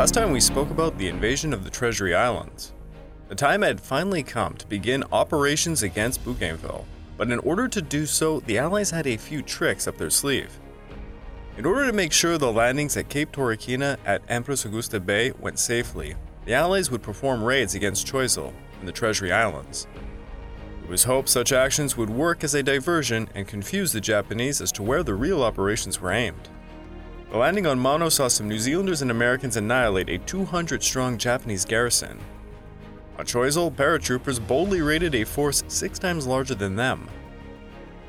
Last time we spoke about the invasion of the Treasury Islands. The time had finally come to begin operations against Bougainville, but in order to do so, the Allies had a few tricks up their sleeve. In order to make sure the landings at Cape Torokina at Empress Augusta Bay went safely, the Allies would perform raids against Choiseul and the Treasury Islands. It was hoped such actions would work as a diversion and confuse the Japanese as to where the real operations were aimed. The landing on Mono saw some New Zealanders and Americans annihilate a 200 strong Japanese garrison. On Choiseul, paratroopers boldly raided a force six times larger than them.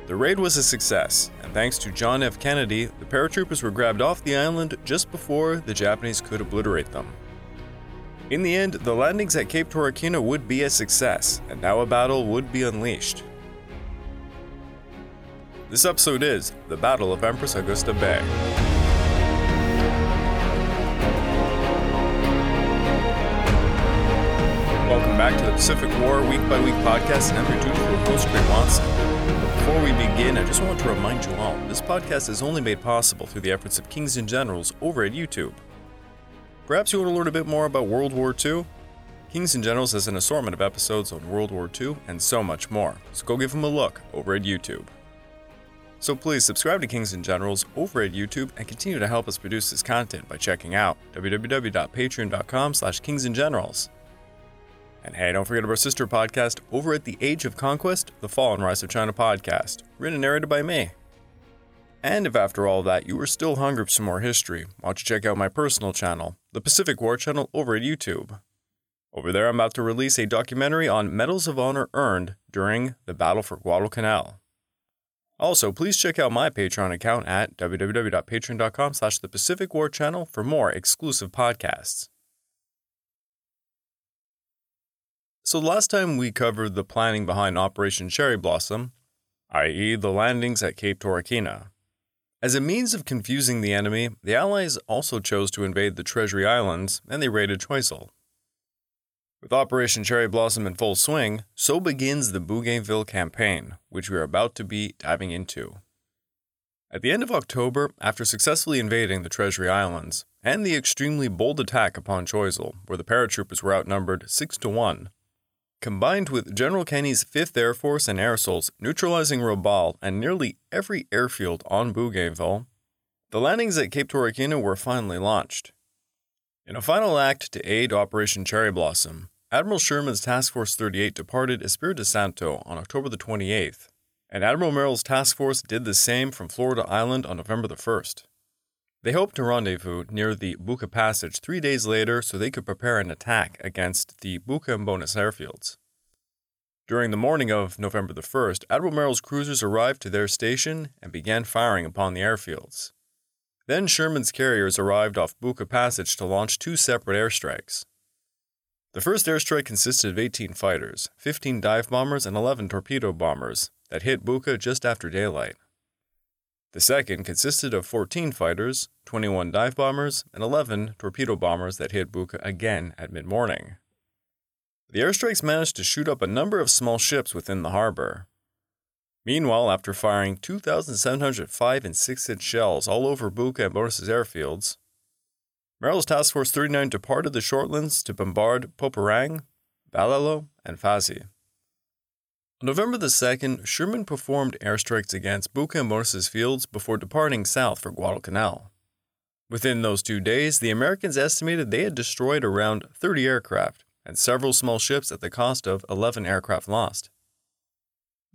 The raid was a success, and thanks to John F. Kennedy, the paratroopers were grabbed off the island just before the Japanese could obliterate them. In the end, the landings at Cape Torokina would be a success, and now a battle would be unleashed. This episode is The Battle of Empress Augusta Bay. Welcome back to the Pacific War Week by Week podcast, and I'm your dutiful host, Craig Watson. Before we begin, I just want to remind you all this podcast is only made possible through the efforts of Kings and Generals over at YouTube. Perhaps you want to learn a bit more about World War II? Kings and Generals has an assortment of episodes on World War II and so much more, so go give them a look over at YouTube. So please subscribe to Kings and Generals over at YouTube and continue to help us produce this content by checking out www.patreon.com slash kingsandgenerals. And hey, don't forget about our sister podcast over at The Age of Conquest, The Fall and Rise of China podcast, written and narrated by me. And if after all that you are still hungry for some more history, why don't you check out my personal channel, the Pacific War channel over at YouTube. Over there, I'm about to release a documentary on Medals of Honor earned during the Battle for Guadalcanal. Also, please check out my Patreon account at www.patreon.com slash the Pacific War channel for more exclusive podcasts. So last time we covered the planning behind Operation Cherry Blossom, i.e. the landings at Cape Torokina. As a means of confusing the enemy, the Allies also chose to invade the Treasury Islands and they raided Choiseul. With Operation Cherry Blossom in full swing, so begins the Bougainville campaign, which we are about to be diving into. At the end of October, after successfully invading the Treasury Islands and the extremely bold attack upon Choiseul, where the paratroopers were outnumbered 6 to 1, Combined with General Kenney's 5th Air Force and air assaults neutralizing Rabaul and nearly every airfield on Bougainville, the landings at Cape Torokina were finally launched. In a final act to aid Operation Cherry Blossom, Admiral Sherman's Task Force 38 departed Espiritu Santo on October the 28th, and Admiral Merrill's task force did the same from Florida Island on November the 1st. They hoped to rendezvous near the Buka Passage three days later so they could prepare an attack against the Buka and Bonis airfields. During the morning of November the 1st, Admiral Merrill's cruisers arrived to their station and began firing upon the airfields. Then Sherman's carriers arrived off Buka Passage to launch two separate airstrikes. The first airstrike consisted of 18 fighters, 15 dive bombers, and 11 torpedo bombers that hit Buka just after daylight. The second consisted of 14 fighters, 21 dive bombers, and 11 torpedo bombers that hit Buka again at mid morning. The airstrikes managed to shoot up a number of small ships within the harbor. Meanwhile, after firing 2,705 and 6 inch shells all over Buka and Bonis's airfields, Merrill's Task Force 39 departed the shortlands to bombard Poporang, Ballale, and Faisi. On November the 2nd, Sherman performed airstrikes against Buka and Bonis's fields before departing south for Guadalcanal. Within those two days, the Americans estimated they had destroyed around 30 aircraft and several small ships at the cost of 11 aircraft lost.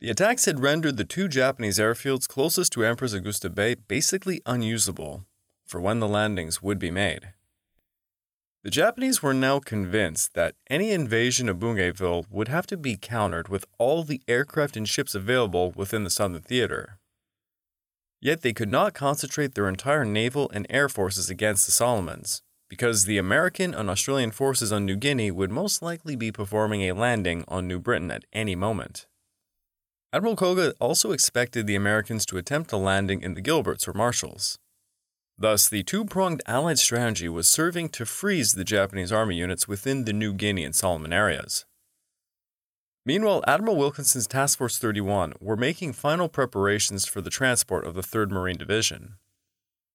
The attacks had rendered the two Japanese airfields closest to Empress Augusta Bay basically unusable for when the landings would be made. The Japanese were now convinced that any invasion of Bougainville would have to be countered with all the aircraft and ships available within the Southern Theater. Yet they could not concentrate their entire naval and air forces against the Solomons, because the American and Australian forces on New Guinea would most likely be performing a landing on New Britain at any moment. Admiral Koga also expected the Americans to attempt a landing in the Gilberts or Marshalls. Thus, the two pronged Allied strategy was serving to freeze the Japanese army units within the New Guinea and Solomon areas. Meanwhile, Admiral Wilkinson's Task Force 31 were making final preparations for the transport of the 3rd Marine Division.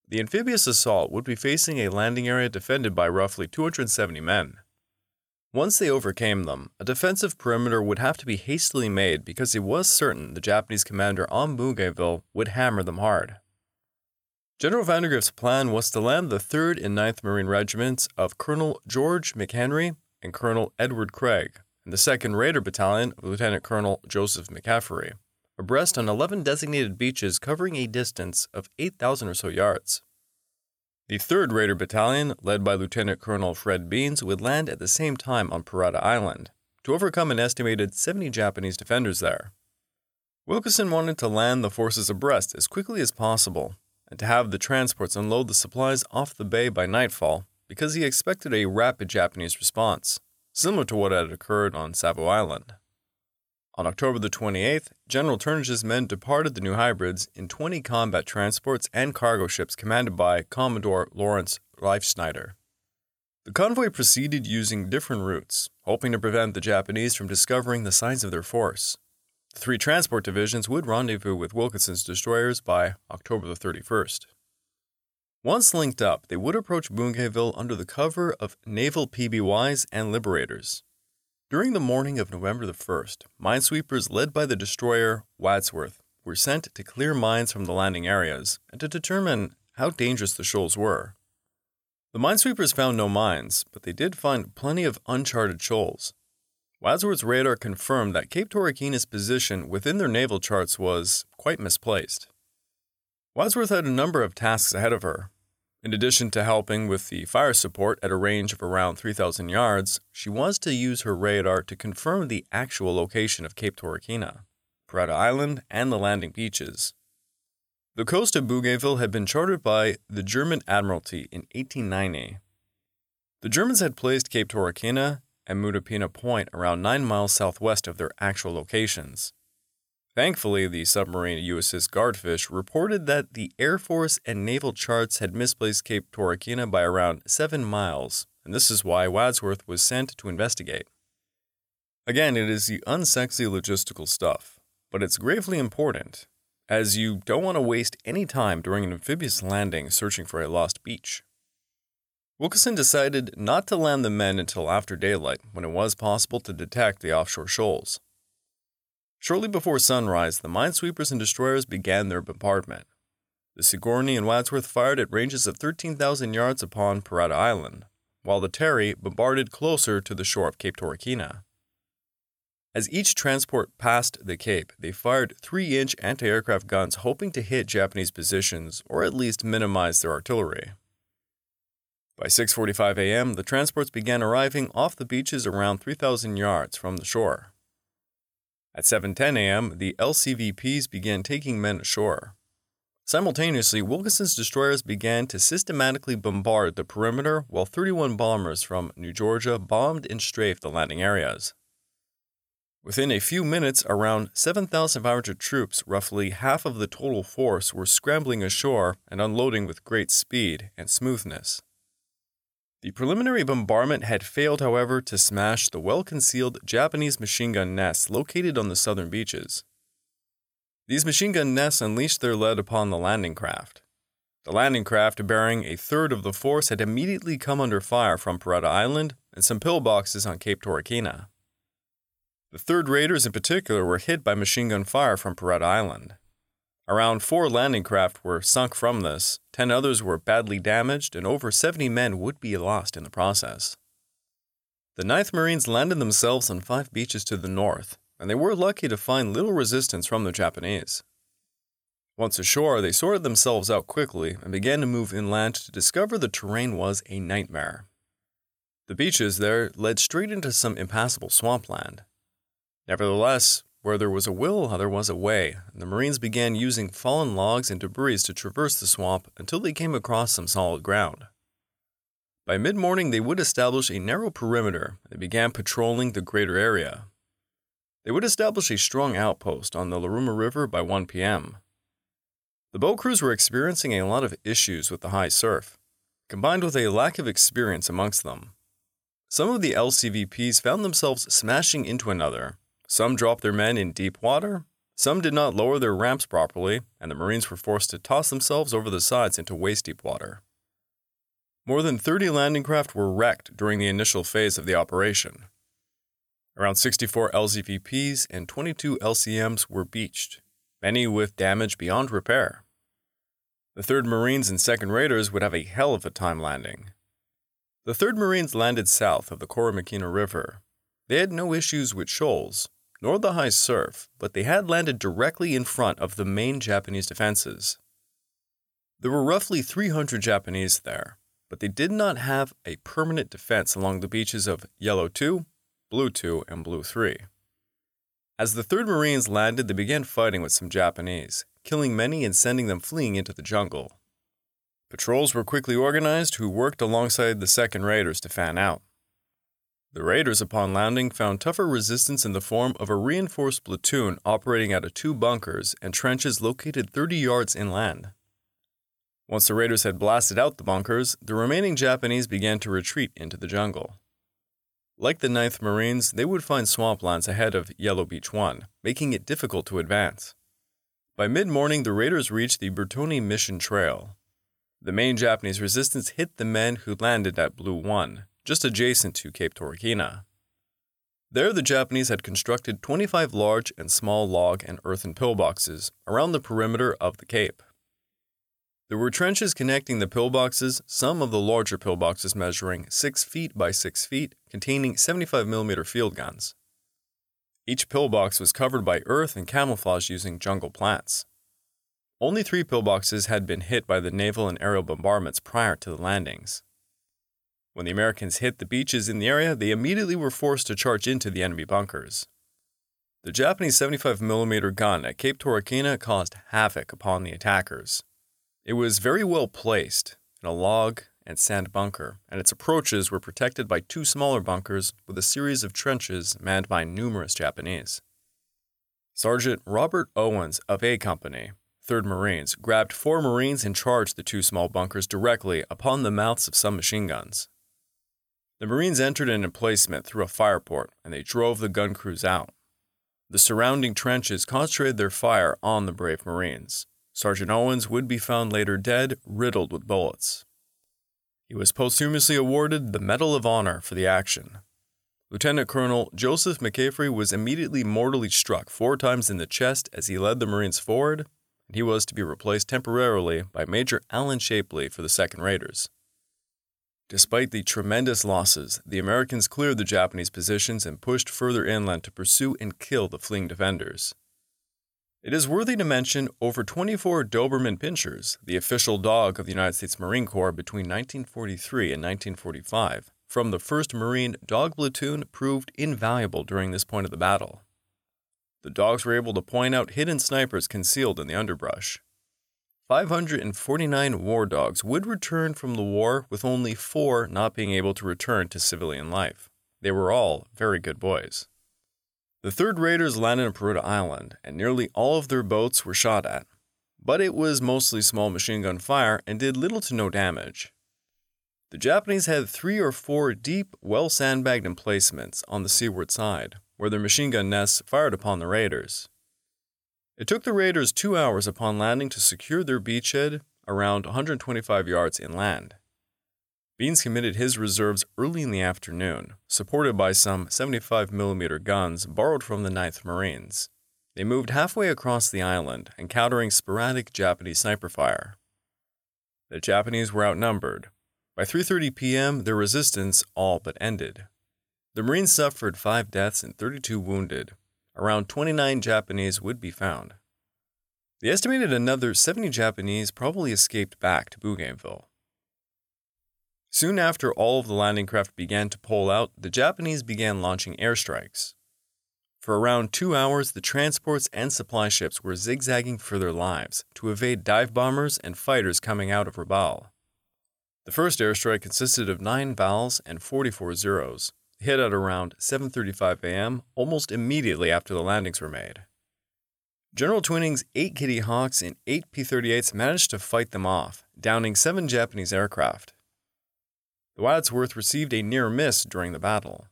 the amphibious assault would be facing a landing area defended by roughly 270 men. Once they overcame them, a defensive perimeter would have to be hastily made because it was certain the Japanese commander on Bougainville would hammer them hard. General Vandegrift's plan was to land the 3rd and 9th Marine Regiments of Colonel George McHenry and Colonel Edward Craig, and the 2nd Raider Battalion of Lieutenant Colonel Joseph McCaffrey, abreast on 11 designated beaches covering a distance of 8,000 or so yards. The 3rd Raider Battalion, led by Lieutenant Colonel Fred Beans, would land at the same time on Puruata Island to overcome an estimated 70 Japanese defenders there. Wilkinson wanted to land the forces abreast as quickly as possible and to have the transports unload the supplies off the bay by nightfall because he expected a rapid Japanese response, similar to what had occurred on Savo Island. On October the 28th, General Turnage's men departed the New Hebrides in 20 combat transports and cargo ships commanded by Commodore Lawrence Reifsnider. The convoy proceeded using different routes, hoping to prevent the Japanese from discovering the size of their force. The three transport divisions would rendezvous with Wilkinson's destroyers by October the 31st. Once linked up, they would approach Bougainville under the cover of naval PBYs and liberators. During the morning of November the 1st, minesweepers led by the destroyer Wadsworth were sent to clear mines from the landing areas and to determine how dangerous the shoals were. The minesweepers found no mines, but they did find plenty of uncharted shoals, Wadsworth's radar confirmed that Cape Torokina's position within their naval charts was quite misplaced. Wadsworth had a number of tasks ahead of her. In addition to helping with the fire support at a range of around 3,000 yards, she was to use her radar to confirm the actual location of Cape Torokina, Puruata Island, and the landing beaches. The coast of Bougainville had been charted by the German Admiralty in 1890. The Germans had placed Cape Torokina and Mutupina Point around 9 miles southwest of their actual locations. Thankfully, the submarine USS Guardfish reported that the Air Force and naval charts had misplaced Cape Torokina by around 7 miles, and this is why Wadsworth was sent to investigate. Again, it is the unsexy logistical stuff, but it's gravely important, as you don't want to waste any time during an amphibious landing searching for a lost beach. Wilkinson decided not to land the men until after daylight, when it was possible to detect the offshore shoals. Shortly before sunrise, the minesweepers and destroyers began their bombardment. The Sigourney and Wadsworth fired at ranges of 13,000 yards upon Puruata Island, while the Terry bombarded closer to the shore of Cape Torokina. As each transport passed the Cape, they fired 3 inch anti aircraft guns hoping to hit Japanese positions or at least minimize their artillery. By 6:45 a.m., the transports began arriving off the beaches around 3,000 yards from the shore. At 7:10 a.m., the LCVPs began taking men ashore. Simultaneously, Wilkinson's destroyers began to systematically bombard the perimeter while 31 bombers from New Georgia bombed and strafed the landing areas. Within a few minutes, around 7,500 troops, roughly half of the total force, were scrambling ashore and unloading with great speed and smoothness. The preliminary bombardment had failed, however, to smash the well concealed Japanese machine gun nests located on the southern beaches. These machine gun nests unleashed their lead upon the landing craft. The landing craft, bearing a third of the force, had immediately come under fire from Puruata Island and some pillboxes on Cape Torokina. The third raiders in particular were hit by machine gun fire from Puruata Island. Around four landing craft were sunk from this, 10 others were badly damaged, and over 70 men would be lost in the process. The 9th Marines landed themselves on five beaches to the north, and they were lucky to find little resistance from the Japanese. Once ashore, they sorted themselves out quickly and began to move inland to discover the terrain was a nightmare. The beaches there led straight into some impassable swampland. Nevertheless, where there was a will, there was a way, and the Marines began using fallen logs and debris to traverse the swamp until they came across some solid ground. By mid morning, they would establish a narrow perimeter and began patrolling the greater area. They would establish a strong outpost on the Laruma River by 1 p.m. The boat crews were experiencing a lot of issues with the high surf, combined with a lack of experience amongst them. Some of the LCVPs found themselves smashing into another some dropped their men in deep water, Some did not lower their ramps properly, and the Marines were forced to toss themselves over the sides into waist deep water. More than 30 landing craft were wrecked during the initial phase of the operation. Around 64 LCVPs and 22 LCMs were beached, many with damage beyond repair. The 3rd Marines and 2nd Raiders would have a hell of a time landing. The 3rd Marines landed south of the Koromokina River. They had no issues with shoals, nor the high surf, but they had landed directly in front of the main Japanese defenses. There were roughly 300 Japanese there, but they did not have a permanent defense along the beaches of Yellow 2, Blue 2, and Blue 3. As the 3rd Marines landed, they began fighting with some Japanese, killing many and sending them fleeing into the jungle. Patrols were quickly organized who worked alongside the 2nd Raiders to fan out. The Raiders, upon landing, found tougher resistance in the form of a reinforced platoon operating out of two bunkers and trenches located 30 yards inland. Once the Raiders had blasted out the bunkers, the remaining Japanese began to retreat into the jungle. Like the 9th Marines, they would find swamplands ahead of Yellow Beach 1, making it difficult to advance. By mid morning, the raiders reached the Buretoni Mission Trail. The main Japanese resistance hit the men who landed at Blue 1, just adjacent to Cape Torokina. There, the Japanese had constructed 25 large and small log and earthen pillboxes around the perimeter of the cape. There were trenches connecting the pillboxes, some of the larger pillboxes measuring 6 feet by 6 feet, containing 75mm field guns. Each pillbox was covered by earth and camouflaged using jungle plants. Only three pillboxes had been hit by the naval and aerial bombardments prior to the landings. When the Americans hit the beaches in the area, they immediately were forced to charge into the enemy bunkers. The Japanese 75mm gun at Cape Torokina caused havoc upon the attackers. It was very well placed in a log and sand bunker, and its approaches were protected by two smaller bunkers with a series of trenches manned by numerous Japanese. Sergeant Robert Owens of A Company, 3rd Marines, grabbed four Marines and charged the two small bunkers directly upon the mouths of some machine guns. The Marines entered an emplacement through a fireport and they drove the gun crews out. The surrounding trenches concentrated their fire on the brave Marines. Sergeant Owens would be found later dead, riddled with bullets. He was posthumously awarded the Medal of Honor for the action. Lieutenant Colonel Joseph McCaffrey was immediately mortally struck four times in the chest as he led the Marines forward, and he was to be replaced temporarily by Major Alan Shapley for the 2nd Raiders. Despite the tremendous losses, the Americans cleared the Japanese positions and pushed further inland to pursue and kill the fleeing defenders. It is worthy to mention over 24 Doberman Pinschers, the official dog of the United States Marine Corps between 1943 and 1945, from the 1st Marine Dog Platoon proved invaluable during this point of the battle. The dogs were able to point out hidden snipers concealed in the underbrush. 549 war dogs would return from the war with only four not being able to return to civilian life. They were all very good boys. The third raiders landed on Puruata Island, and nearly all of their boats were shot at, but it was mostly small machine gun fire and did little to no damage. The Japanese had three or four deep, well sandbagged emplacements on the seaward side, where their machine gun nests fired upon the raiders. It took the raiders two hours upon landing to secure their beachhead around 125 yards inland. Beans committed his reserves early in the afternoon, supported by some 75mm guns borrowed from the 9th Marines. They moved halfway across the island, encountering sporadic Japanese sniper fire. The Japanese were outnumbered. By 3:30 p.m., their resistance all but ended. The Marines suffered 5 deaths and 32 wounded. Around 29 Japanese would be found. They estimated another 70 Japanese probably escaped back to Bougainville. Soon after all of the landing craft began to pull out, the Japanese began launching airstrikes. For around two hours, the transports and supply ships were zigzagging for their lives to evade dive bombers and fighters coming out of Rabaul. The first airstrike consisted of 9 VALs and 44 Zeros, hit at around 7:35 a.m. almost immediately after the landings were made. General Twining's 8 Kitty Hawks and 8 P-38s managed to fight them off, downing 7 Japanese aircraft. The Wadsworth received a near miss during the battle.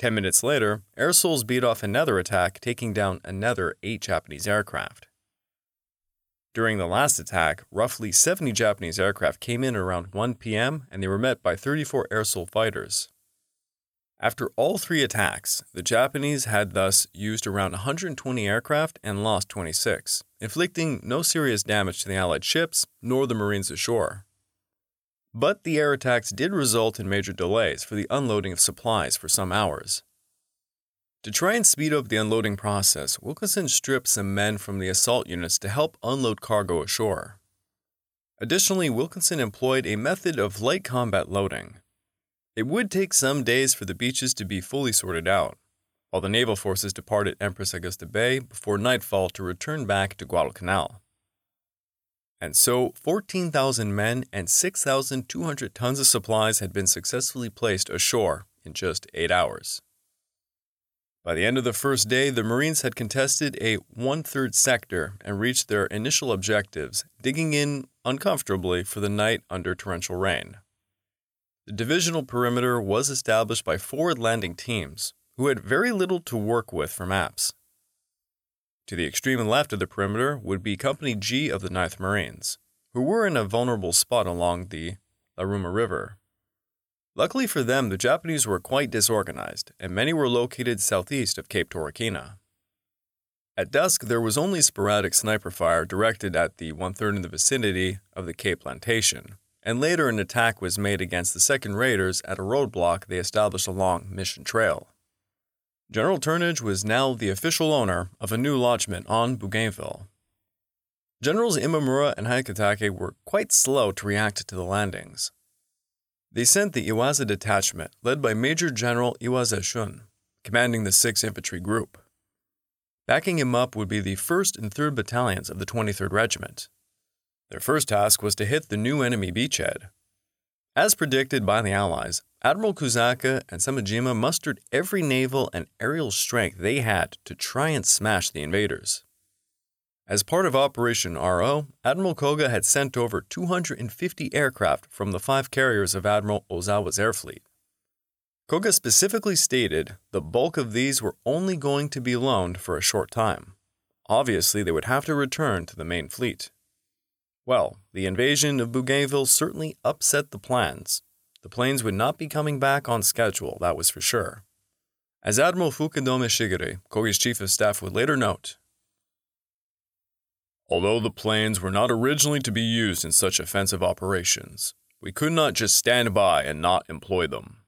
Ten minutes later, AirSols beat off another attack, taking down another eight Japanese aircraft. During the last attack, roughly 70 Japanese aircraft came in around 1 p.m. and they were met by 34 AirSol fighters. After all three attacks, the Japanese had thus used around 120 aircraft and lost 26, inflicting no serious damage to the Allied ships nor the Marines ashore. But the air attacks did result in major delays for the unloading of supplies for some hours. To try and speed up the unloading process, Wilkinson stripped some men from the assault units to help unload cargo ashore. Additionally, Wilkinson employed a method of light combat loading, it would take some days for the beaches to be fully sorted out, while the naval forces departed Empress Augusta Bay before nightfall to return back to Guadalcanal. And so, 14,000 men and 6,200 tons of supplies had been successfully placed ashore in just eight hours. By the end of the first day, the Marines had contested a one third sector and reached their initial objectives, digging in uncomfortably for the night under torrential rain. The divisional perimeter was established by forward landing teams who had very little to work with for maps. To the extreme left of the perimeter would be Company G of the 9th Marines, who were in a vulnerable spot along the Laruma River. Luckily for them, the Japanese were quite disorganized, and many were located southeast of Cape Torokina. At dusk, there was only sporadic sniper fire directed at the one third in the vicinity of the Cape Plantation, and later an attack was made against the second raiders at a roadblock they established along Mission Trail. General Turnage was now the official owner of a new lodgment on Bougainville. Generals Imamura and Hyakutake were quite slow to react to the landings. They sent the Iwasa detachment, led by Major General Iwasa Shun, commanding the 6th Infantry Group. Backing him up would be the 1st and 3rd Battalions of the 23rd Regiment, their first task was to hit the new enemy beachhead. As predicted by the Allies, Admiral Kusaka and Samejima mustered every naval and aerial strength they had to try and smash the invaders. As part of Operation RO, Admiral Koga had sent over 250 aircraft from the five carriers of Admiral Ozawa's air fleet. Koga specifically stated the bulk of these were only going to be loaned for a short time. Obviously, they would have to return to the main fleet. Well, the invasion of Bougainville certainly upset the plans. The planes would not be coming back on schedule, that was for sure. As Admiral Fukudome Shigeru, Koga's chief of staff, would later note, Although the planes were not originally to be used in such offensive operations, we could not just stand by and not employ them.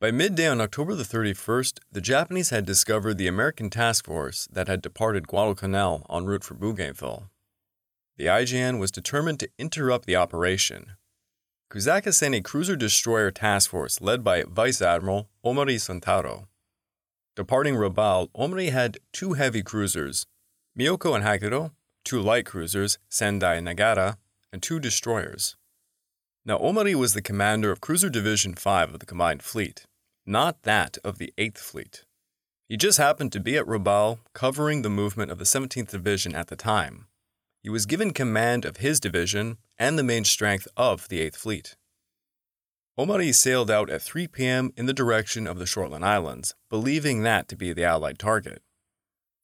By midday on October the 31st, the Japanese had discovered the American task force that had departed Guadalcanal en route for Bougainville. The IJN was determined to interrupt the operation. Kusaka sent a cruiser destroyer task force led by Vice Admiral Omori Sentaro. Departing Rabaul, Omori had two heavy cruisers, Myoko and Haguro, two light cruisers, Sendai and Nagara, and two destroyers. Now, Omori was the commander of Cruiser Division 5 of the combined fleet not that of the 8th Fleet. He just happened to be at Rabaul covering the movement of the 17th Division at the time. He was given command of his division and the main strength of the 8th Fleet. Omori sailed out at 3 p.m. in the direction of the Shortland Islands, believing that to be the Allied target.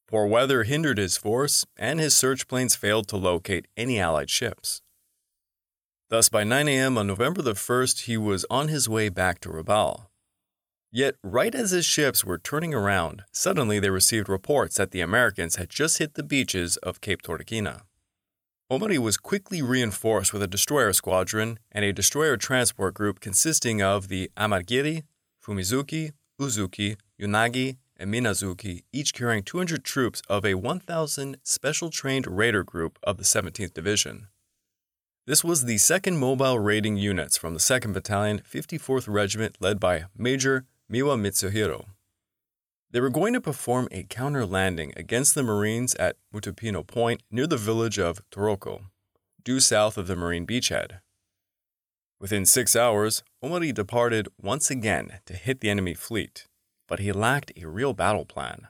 Poor weather hindered his force, and his search planes failed to locate any Allied ships. Thus, by 9 a.m. on November the 1st, he was on his way back to Rabaul. Yet, right as his ships were turning around, suddenly they received reports that the Americans had just hit the beaches of Cape Torokina. Omori was quickly reinforced with a destroyer squadron and a destroyer transport group consisting of the Amagiri, Fumizuki, Uzuki, Yunagi, and Minazuki, each carrying 200 troops of a 1,000 special trained raider group of the 17th Division. This was the second mobile raiding units from the 2nd Battalion, 54th Regiment, led by Major Miwa Mitsuhiro. They were going to perform a counter landing against the Marines at Mutupina Point near the village of Toroko, due south of the Marine beachhead. Within six hours, Omori departed once again to hit the enemy fleet, but he lacked a real battle plan.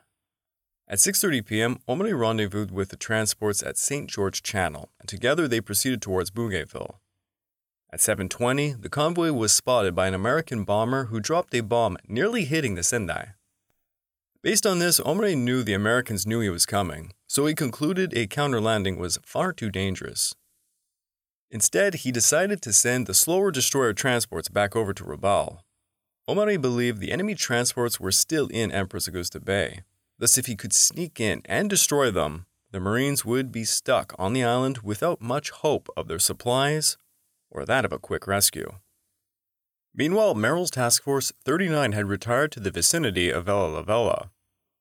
At 6:30 p.m., Omori rendezvoused with the transports at St. George Channel, and together they proceeded towards Bougainville. At 7:20, the convoy was spotted by an American bomber who dropped a bomb nearly hitting the Sendai. Based on this, Omori knew the Americans knew he was coming, so he concluded a counter landing was far too dangerous. Instead, he decided to send the slower destroyer transports back over to Rabaul. Omori believed the enemy transports were still in Empress Augusta Bay. Thus, if he could sneak in and destroy them, the Marines would be stuck on the island without much hope of their supplies or that of a quick rescue. Meanwhile, Merrill's Task Force 39 had retired to the vicinity of Vella Lavella,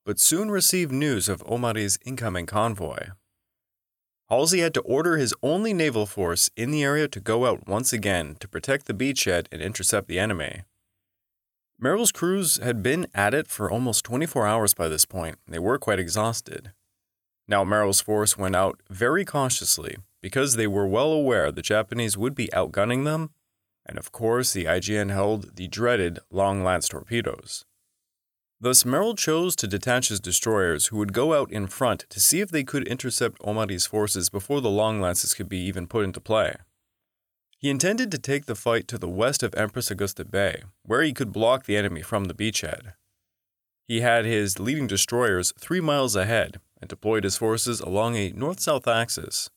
but soon received news of Omori's incoming convoy. Halsey had to order his only naval force in the area to go out once again to protect the beachhead and intercept the enemy. Merrill's crews had been at it for almost 24 hours by this point. They were quite exhausted. Now, Merrill's force went out very cautiously because they were well aware the Japanese would be outgunning them, and of course, the IJN held the dreaded long lance torpedoes. Thus, Merrill chose to detach his destroyers, who would go out in front to see if they could intercept Omori's forces before the long lances could be even put into play. He intended to take the fight to the west of Empress Augusta Bay, where he could block the enemy from the beachhead. He had his leading destroyers three miles ahead and deployed his forces along a north south axis,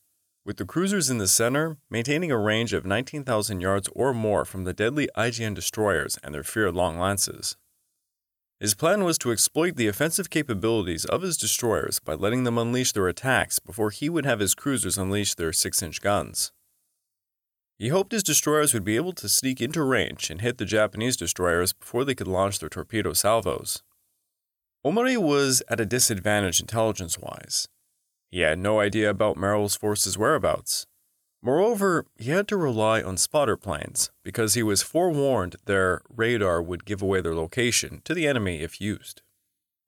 with the cruisers in the center maintaining a range of 19,000 yards or more from the deadly IJN destroyers and their feared long lances. His plan was to exploit the offensive capabilities of his destroyers by letting them unleash their attacks before he would have his cruisers unleash their 6 inch guns. He hoped his destroyers would be able to sneak into range and hit the Japanese destroyers before they could launch their torpedo salvos. Omori was at a disadvantage intelligence wise. He had no idea about Merrill's force's whereabouts, Moreover, he had to rely on spotter planes because he was forewarned their radar would give away their location to the enemy if used.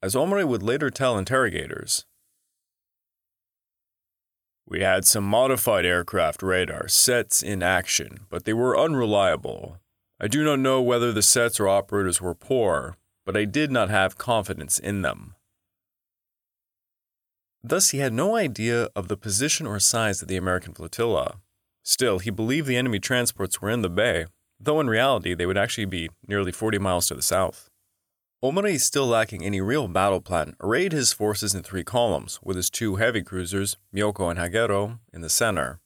As Omori would later tell interrogators, we had some modified aircraft radar sets in action, but they were unreliable. I do not know whether the sets or operators were poor, but I did not have confidence in them. Thus, he had no idea of the position or size of the American flotilla, Still, he believed the enemy transports were in the bay, though in reality they would actually be nearly 40 miles to the south. Omori, still lacking any real battle plan, arrayed his forces in three columns, with his two heavy cruisers, Myoko and Haguro, in the center.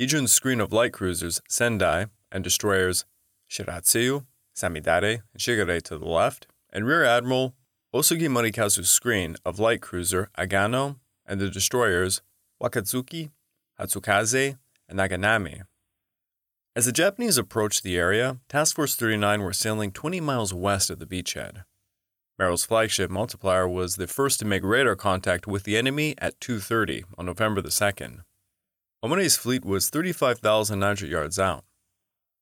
Ijuin's screen of light cruisers, Sendai, and destroyers Shiratsuyu, Samidare, and Shigure to the left, and Rear Admiral Osugi Morikazu's screen of light cruiser Agano and the destroyers Wakatsuki, Hatsukaze, and Naganami. As the Japanese approached the area, Task Force 39 were sailing 20 miles west of the beachhead. Merrill's flagship Montpelier was the first to make radar contact with the enemy at 2:30 on November the 2nd. Omori's fleet was 35,900 yards out.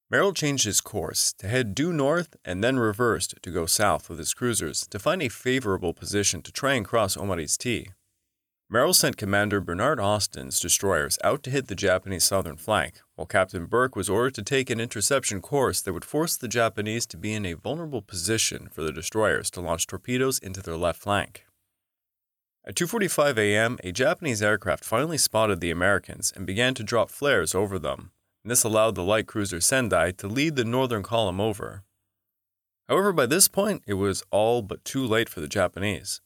Merrill changed his course to head due north and then reversed to go south with his cruisers to find a favorable position to try and cross Omori's T. Merrill sent Commander Bernard Austin's destroyers out to hit the Japanese southern flank, while Captain Burke was ordered to take an interception course that would force the Japanese to be in a vulnerable position for the destroyers to launch torpedoes into their left flank. At 2:45 a.m., a Japanese aircraft finally spotted the Americans and began to drop flares over them. And this allowed the light cruiser Sendai to lead the northern column over. However, by this point, it was all but too late for the Japanese.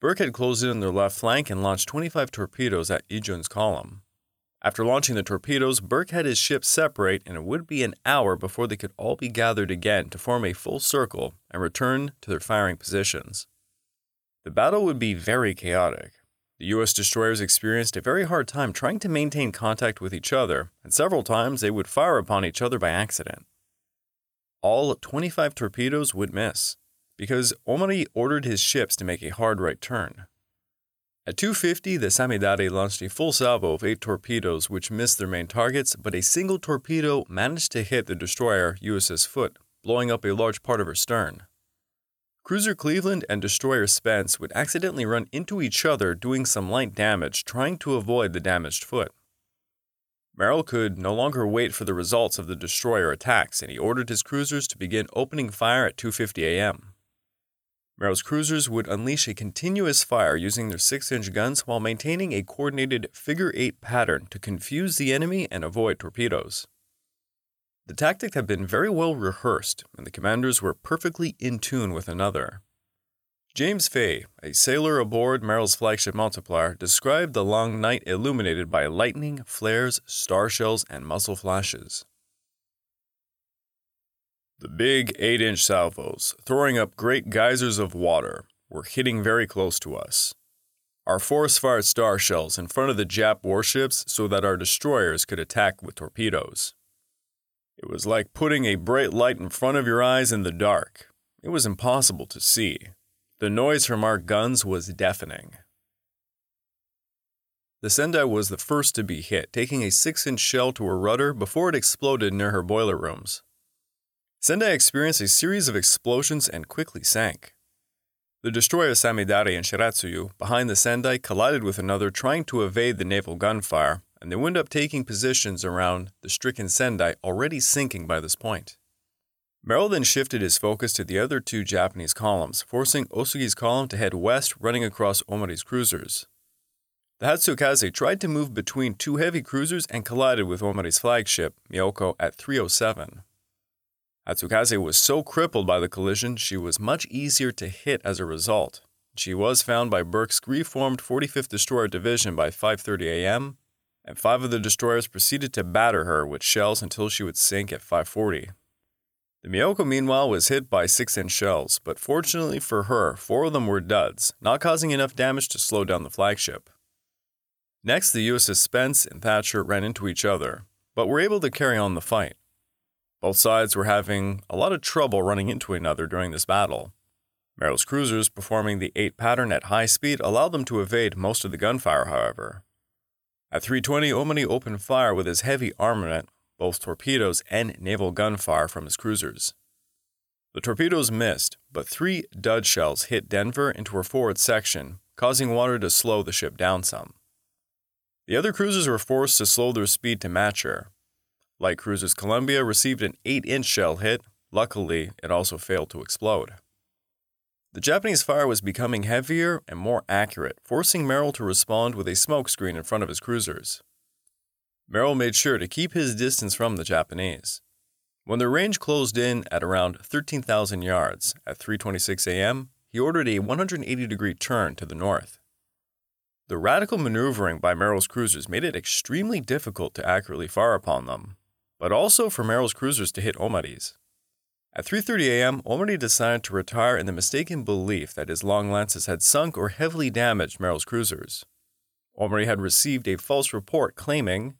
Burke had closed in on their left flank and launched 25 torpedoes at Ijuin's column. After launching the torpedoes, Burke had his ships separate, and it would be an hour before they could all be gathered again to form a full circle and return to their firing positions. The battle would be very chaotic. The U.S. destroyers experienced a very hard time trying to maintain contact with each other, and several times they would fire upon each other by accident. All 25 torpedoes would miss, because Omori ordered his ships to make a hard right turn. At 250, the Samidare launched a full salvo of eight torpedoes which missed their main targets, but a single torpedo managed to hit the destroyer USS Foote, blowing up a large part of her stern. Cruiser Cleveland and destroyer Spence would accidentally run into each other, doing some light damage, trying to avoid the damaged Foote. Merrill could no longer wait for the results of the destroyer attacks, and he ordered his cruisers to begin opening fire at 2:50 a.m. Merrill's cruisers would unleash a continuous fire using their 6 inch guns while maintaining a coordinated figure eight pattern to confuse the enemy and avoid torpedoes. The tactic had been very well rehearsed, and the commanders were perfectly in tune with another. James Fay, a sailor aboard Merrill's flagship Montpelier, described the long night illuminated by lightning, flares, star shells, and muzzle flashes. The big 8 inch salvos, throwing up great geysers of water, were hitting very close to us. Our force fired star shells in front of the Jap warships so that our destroyers could attack with torpedoes. It was like putting a bright light in front of your eyes in the dark. It was impossible to see. The noise from our guns was deafening. The Sendai was the first to be hit, taking a 6 inch shell to her rudder before it exploded near her boiler rooms. Sendai experienced a series of explosions and quickly sank. The destroyer Samidare and Shiratsuyu behind the Sendai collided with another trying to evade the naval gunfire, and they wound up taking positions around the stricken Sendai already sinking by this point. Merrill then shifted his focus to the other two Japanese columns, forcing Osugi's column to head west, running across Omori's cruisers. The Hatsukaze tried to move between two heavy cruisers and collided with Omori's flagship, Myoko, at 307. Hatsukaze was so crippled by the collision, she was much easier to hit as a result. She was found by Burke's reformed 45th Destroyer Division by 5:30 a.m., and five of the destroyers proceeded to batter her with shells until she would sink at 5:40. The Myoko, meanwhile, was hit by 6-inch shells, but fortunately for her, four of them were duds, not causing enough damage to slow down the flagship. Next, the USS Spence and Thatcher ran into each other, but were able to carry on the fight. Both sides were having a lot of trouble running into another during this battle. Merrill's cruisers performing the 8 pattern at high speed allowed them to evade most of the gunfire, however. At 320, Omori opened fire with his heavy armament, both torpedoes and naval gunfire from his cruisers. The torpedoes missed, but three dud shells hit Denver into her forward section, causing water to slow the ship down some. The other cruisers were forced to slow their speed to match her, Light cruisers Columbia received an 8 inch shell hit. Luckily, it also failed to explode. The Japanese fire was becoming heavier and more accurate, forcing Merrill to respond with a smokescreen in front of his cruisers. Merrill made sure to keep his distance from the Japanese. When the range closed in at around 13,000 yards at 3:26 a.m., he ordered a 180 degree turn to the north. The radical maneuvering by Merrill's cruisers made it extremely difficult to accurately fire upon them, but also for Merrill's cruisers to hit Omori's. At 3:30 a.m., Omori decided to retire in the mistaken belief that his long lances had sunk or heavily damaged Merrill's cruisers. Omori had received a false report claiming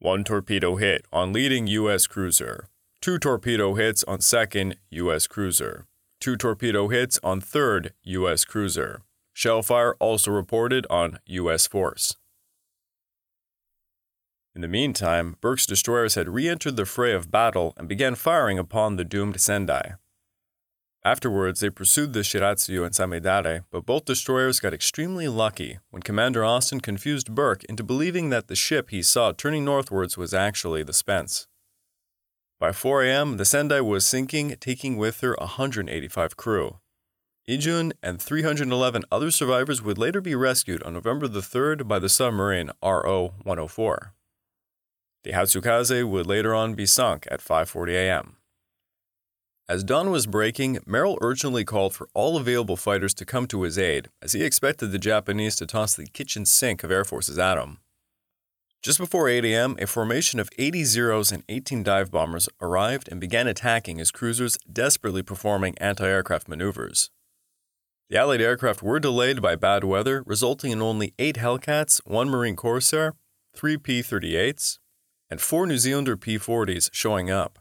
one torpedo hit on leading U.S. cruiser, two torpedo hits on second U.S. cruiser, two torpedo hits on third U.S. cruiser. Shellfire also reported on U.S. force. In the meantime, Burke's destroyers had re entered the fray of battle and began firing upon the doomed Sendai. Afterwards, they pursued the Shiratsuyu and Samidare, but both destroyers got extremely lucky when Commander Austin confused Burke into believing that the ship he saw turning northwards was actually the Spence. By 4 a.m., the Sendai was sinking, taking with her 185 crew. Ijuin and 311 other survivors would later be rescued on November the 3rd by the submarine RO 104. The Hatsukaze would later on be sunk at 5:40 a.m. As dawn was breaking, Merrill urgently called for all available fighters to come to his aid, as he expected the Japanese to toss the kitchen sink of air forces at him. Just before 8 a.m., a formation of 80 Zeros and 18 dive bombers arrived and began attacking his cruisers, desperately performing anti aircraft maneuvers. The Allied aircraft were delayed by bad weather, resulting in only 8 Hellcats, 1 Marine Corsair, 3 P 38s, and four New Zealander P 40s showing up.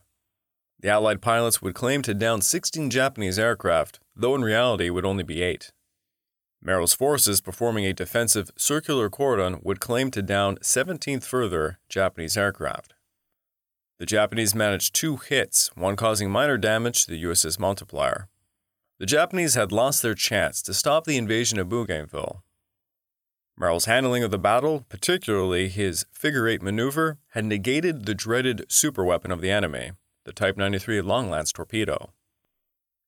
The Allied pilots would claim to down 16 Japanese aircraft, though in reality it would only be eight. Merrill's forces performing a defensive circular cordon would claim to down 17 further Japanese aircraft. The Japanese managed two hits, one causing minor damage to the USS Montpelier. The Japanese had lost their chance to stop the invasion of Bougainville, Merrill's handling of the battle, particularly his figure eight maneuver, had negated the dreaded superweapon of the enemy, the Type 93 Long Lance torpedo.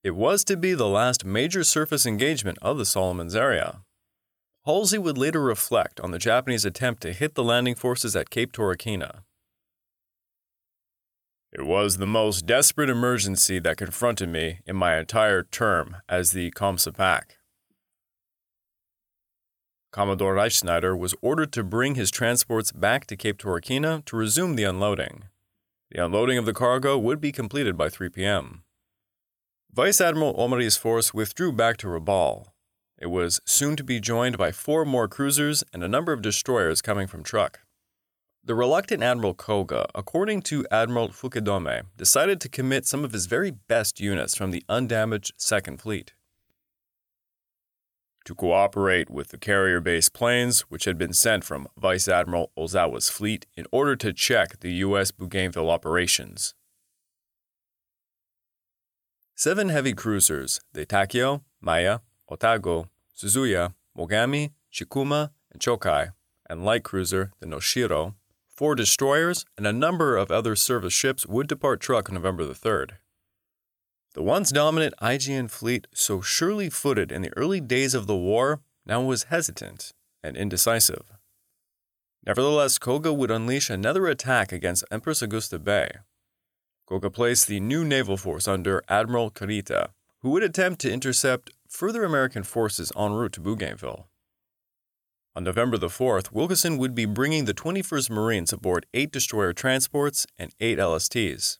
It was to be the last major surface engagement of the Solomons area. Halsey would later reflect on the Japanese attempt to hit the landing forces at Cape Torokina. It was the most desperate emergency that confronted me in my entire term as the COMSOPAC. Commodore Reifsnider was ordered to bring his transports back to Cape Torokina to resume the unloading. The unloading of the cargo would be completed by 3 p.m. Vice Admiral Omori's force withdrew back to Rabaul. It was soon to be joined by four more cruisers and a number of destroyers coming from Truk. The reluctant Admiral Koga, according to Admiral Fukudome, decided to commit some of his very best units from the undamaged Second Fleet. To cooperate with the carrier based planes, which had been sent from Vice Admiral Ozawa's fleet in order to check the U.S. Bougainville operations. Seven heavy cruisers, the Takao, Maya, Atago, Suzuya, Mogami, Chikuma, and Chokai, and light cruiser, the Noshiro, Four destroyers and a number of other service ships would depart Truk on November the 3rd. The once dominant IJN fleet, so surely footed in the early days of the war, now was hesitant and indecisive. Nevertheless, Koga would unleash another attack against Empress Augusta Bay. Koga placed the new naval force under Admiral Kurita, who would attempt to intercept further American forces en route to Bougainville. On November the 4th, Wilkinson would be bringing the 21st Marines aboard eight destroyer transports and eight LSTs.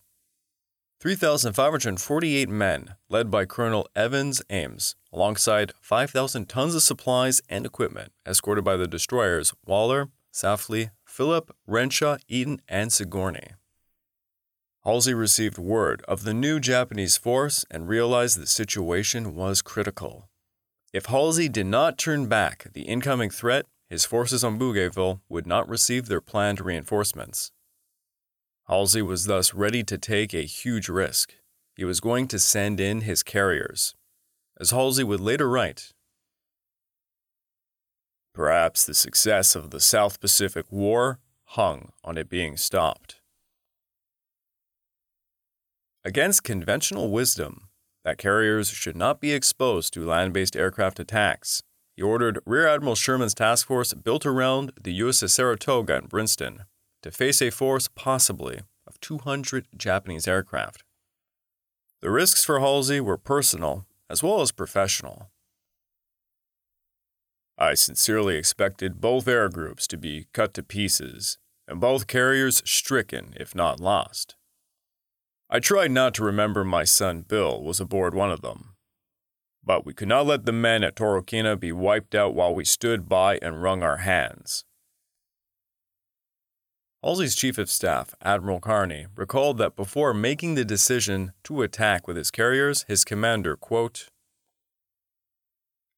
3,548 men, led by Colonel Evans Ames, alongside 5,000 tons of supplies and equipment, escorted by the destroyers Waller, Saufley, Philip, Renshaw, Eaton, and Sigourney. Halsey received word of the new Japanese force and realized the situation was critical. If Halsey did not turn back the incoming threat, his forces on Bougainville would not receive their planned reinforcements. Halsey was thus ready to take a huge risk. He was going to send in his carriers. As Halsey would later write, Perhaps the success of the South Pacific War hung on it being stopped. Against conventional wisdom, that carriers should not be exposed to land based aircraft attacks. He ordered Rear Admiral Sherman's task force built around the USS Saratoga in Princeton to face a force possibly of 200 Japanese aircraft. The risks for Halsey were personal as well as professional. I sincerely expected both air groups to be cut to pieces and both carriers stricken, if not lost. I tried not to remember my son Bill was aboard one of them. But we could not let the men at Torokina be wiped out while we stood by and wrung our hands. Halsey's chief of staff, Admiral Carney, recalled that before making the decision to attack with his carriers, his commander, quote,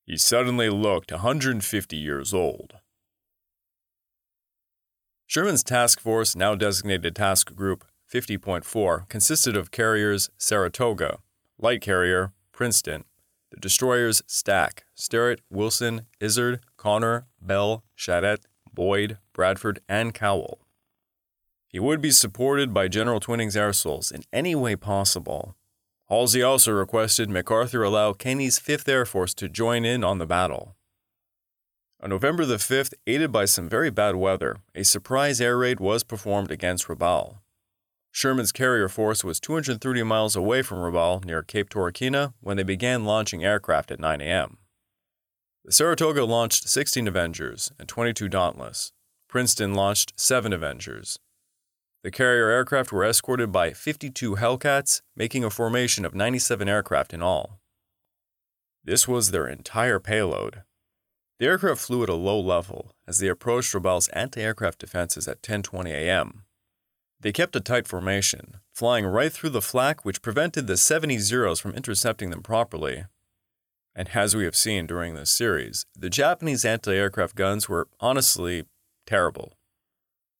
He suddenly looked 150 years old. Sherman's task force, now designated Task Group 50.4 consisted of carriers Saratoga, light carrier Princeton, the destroyers Stack, Sterett, Wilson, Izard, Conner, Bell, Charrette, Boyd, Bradford, and Cowell. He would be supported by General Twining's AirSols in any way possible. Halsey also requested MacArthur allow Kenney's 5th Air Force to join in on the battle. On November the 5th, aided by some very bad weather, a surprise air raid was performed against Rabaul. Sherman's carrier force was 230 miles away from Rabaul near Cape Torokina when they began launching aircraft at 9 a.m. The Saratoga launched 16 Avengers and 22 Dauntless. Princeton launched 7 Avengers. The carrier aircraft were escorted by 52 Hellcats, making a formation of 97 aircraft in all. This was their entire payload. The aircraft flew at a low level as they approached Rabaul's anti-aircraft defenses at 10:20 a.m. They kept a tight formation, flying right through the flak which prevented the 70 Zeros from intercepting them properly. And as we have seen during this series, the Japanese anti aircraft guns were honestly terrible.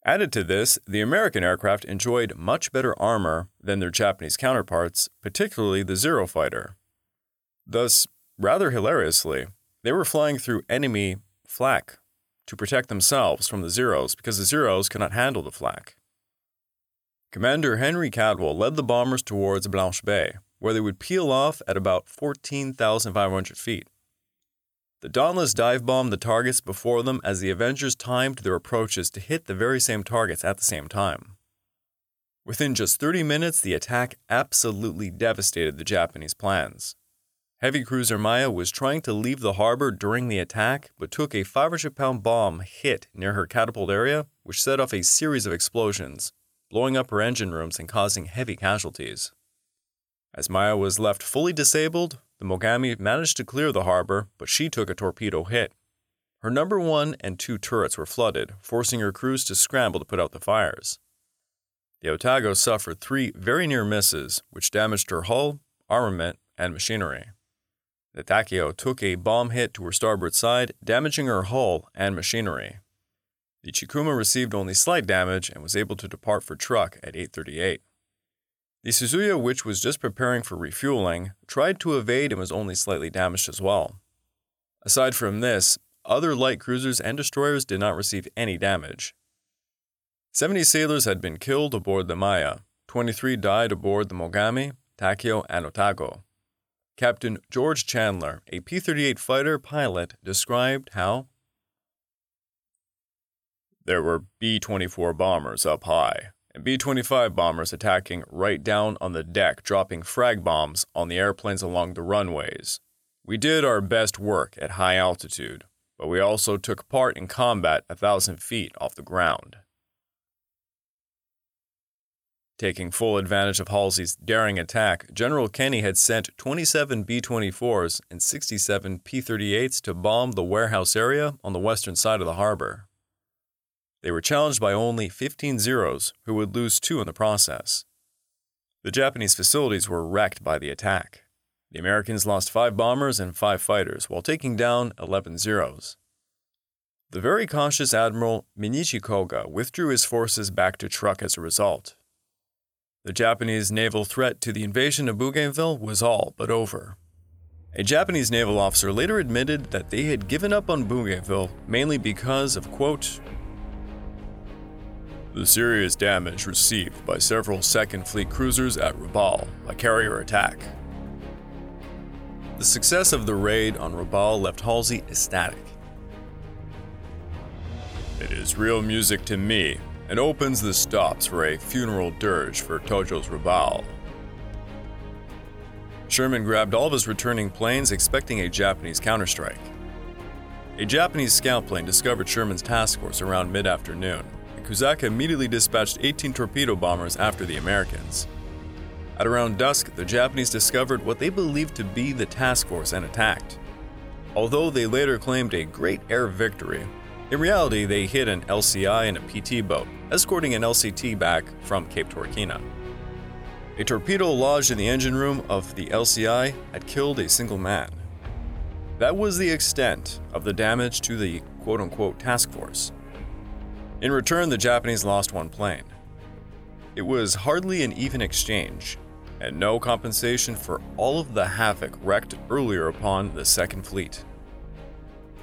Added to this, the American aircraft enjoyed much better armor than their Japanese counterparts, particularly the Zero fighter. Thus, rather hilariously, they were flying through enemy flak to protect themselves from the Zeros because the Zeros cannot handle the flak. Commander Henry Caldwell led the bombers towards Blanche Bay, where they would peel off at about 14,500 feet. The Dauntless dive bombed the targets before them as the Avengers timed their approaches to hit the very same targets at the same time. Within just 30 minutes, the attack absolutely devastated the Japanese plans. Heavy cruiser Maya was trying to leave the harbor during the attack, but took a 500 pound bomb hit near her catapult area, which set off a series of explosions, blowing up her engine rooms and causing heavy casualties. As Maya was left fully disabled, the Mogami managed to clear the harbor, but she took a torpedo hit. Her number one and two turrets were flooded, forcing her crews to scramble to put out the fires. The Atago suffered three very near misses, which damaged her hull, armament, and machinery. The Takao took a bomb hit to her starboard side, damaging her hull and machinery. The Chikuma received only slight damage and was able to depart for Truk at 838. The Suzuya, which was just preparing for refueling, tried to evade and was only slightly damaged as well. Aside from this, other light cruisers and destroyers did not receive any damage. 70 sailors had been killed aboard the Maya, 23 died aboard the Mogami, Takao, and Atago. Captain George Chandler, a P 38 fighter pilot, described how there were B 24 bombers up high, and B 25 bombers attacking right down on the deck, dropping frag bombs on the airplanes along the runways. We did our best work at high altitude, but we also took part in combat a thousand feet off the ground. Taking full advantage of Halsey's daring attack, General Kenney had sent 27 B 24s and 67 P 38s to bomb the warehouse area on the western side of the harbor. They were challenged by only 15 Zeros, who would lose two in the process. The Japanese facilities were wrecked by the attack. The Americans lost five bombers and five fighters, while taking down 11 Zeros. The very cautious Admiral Mineichi Koga withdrew his forces back to Truk as a result, the Japanese naval threat to the invasion of Bougainville was all but over. A Japanese naval officer later admitted that they had given up on Bougainville mainly because of, quote, the serious damage received by several Second Fleet cruisers at Rabaul, a carrier attack. The success of the raid on Rabaul left Halsey ecstatic. It is real music to me and opens the stops for a funeral dirge for Tojo's Rabaul. Sherman grabbed all of his returning planes, expecting a Japanese counterstrike. A Japanese scout plane discovered Sherman's task force around mid afternoon, Kusaka immediately dispatched 18 torpedo bombers after the Americans. At around dusk, the Japanese discovered what they believed to be the task force and attacked. Although they later claimed a great air victory, in reality, they hit an LCI and a PT boat, escorting an LCT back from Cape Torokina. A torpedo lodged in the engine room of the LCI had killed a single man. That was the extent of the damage to the quote unquote task force. In return, the Japanese lost one plane. It was hardly an even exchange, and no compensation for all of the havoc wreaked earlier upon the Second Fleet.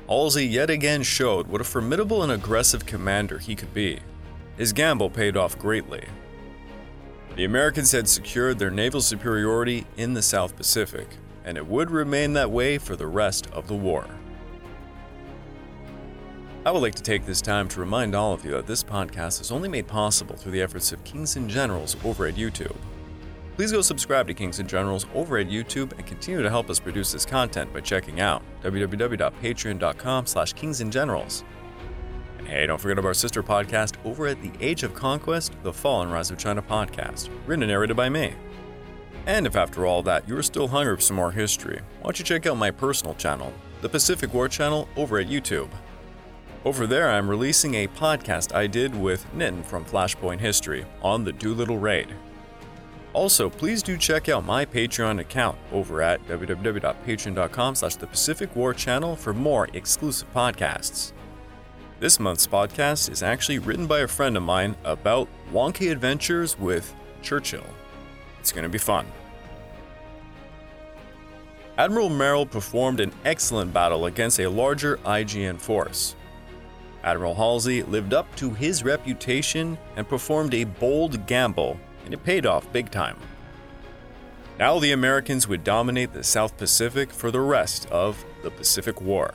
Halsey yet again showed what a formidable and aggressive commander he could be. His gamble paid off greatly. The Americans had secured their naval superiority in the South Pacific, and it would remain that way for the rest of the war. I would like to take this time to remind all of you that this podcast is only made possible through the efforts of Kings and Generals over at YouTube. Please go subscribe to Kings and Generals over at YouTube and continue to help us produce this content by checking out www.patreon.com slash kingsandgenerals. And hey, don't forget about our sister podcast over at The Age of Conquest, The Fall and Rise of China podcast, written and narrated by me. And if after all that you are still hungry for some more history, why don't you check out my personal channel, the Pacific War channel over at YouTube. Over there, I'm releasing a podcast I did with Nitin from Flashpoint History on the Doolittle Raid. Also, please do check out my Patreon account over at www.patreon.com slash the Pacific War Channel for more exclusive podcasts. This month's podcast is actually written by a friend of mine about wonky adventures with Churchill. It's going to be fun. Admiral Merrill performed an excellent battle against a larger IJN force. Admiral Halsey lived up to his reputation and performed a bold gamble and it paid off big time. Now the Americans would dominate the South Pacific for the rest of the Pacific War.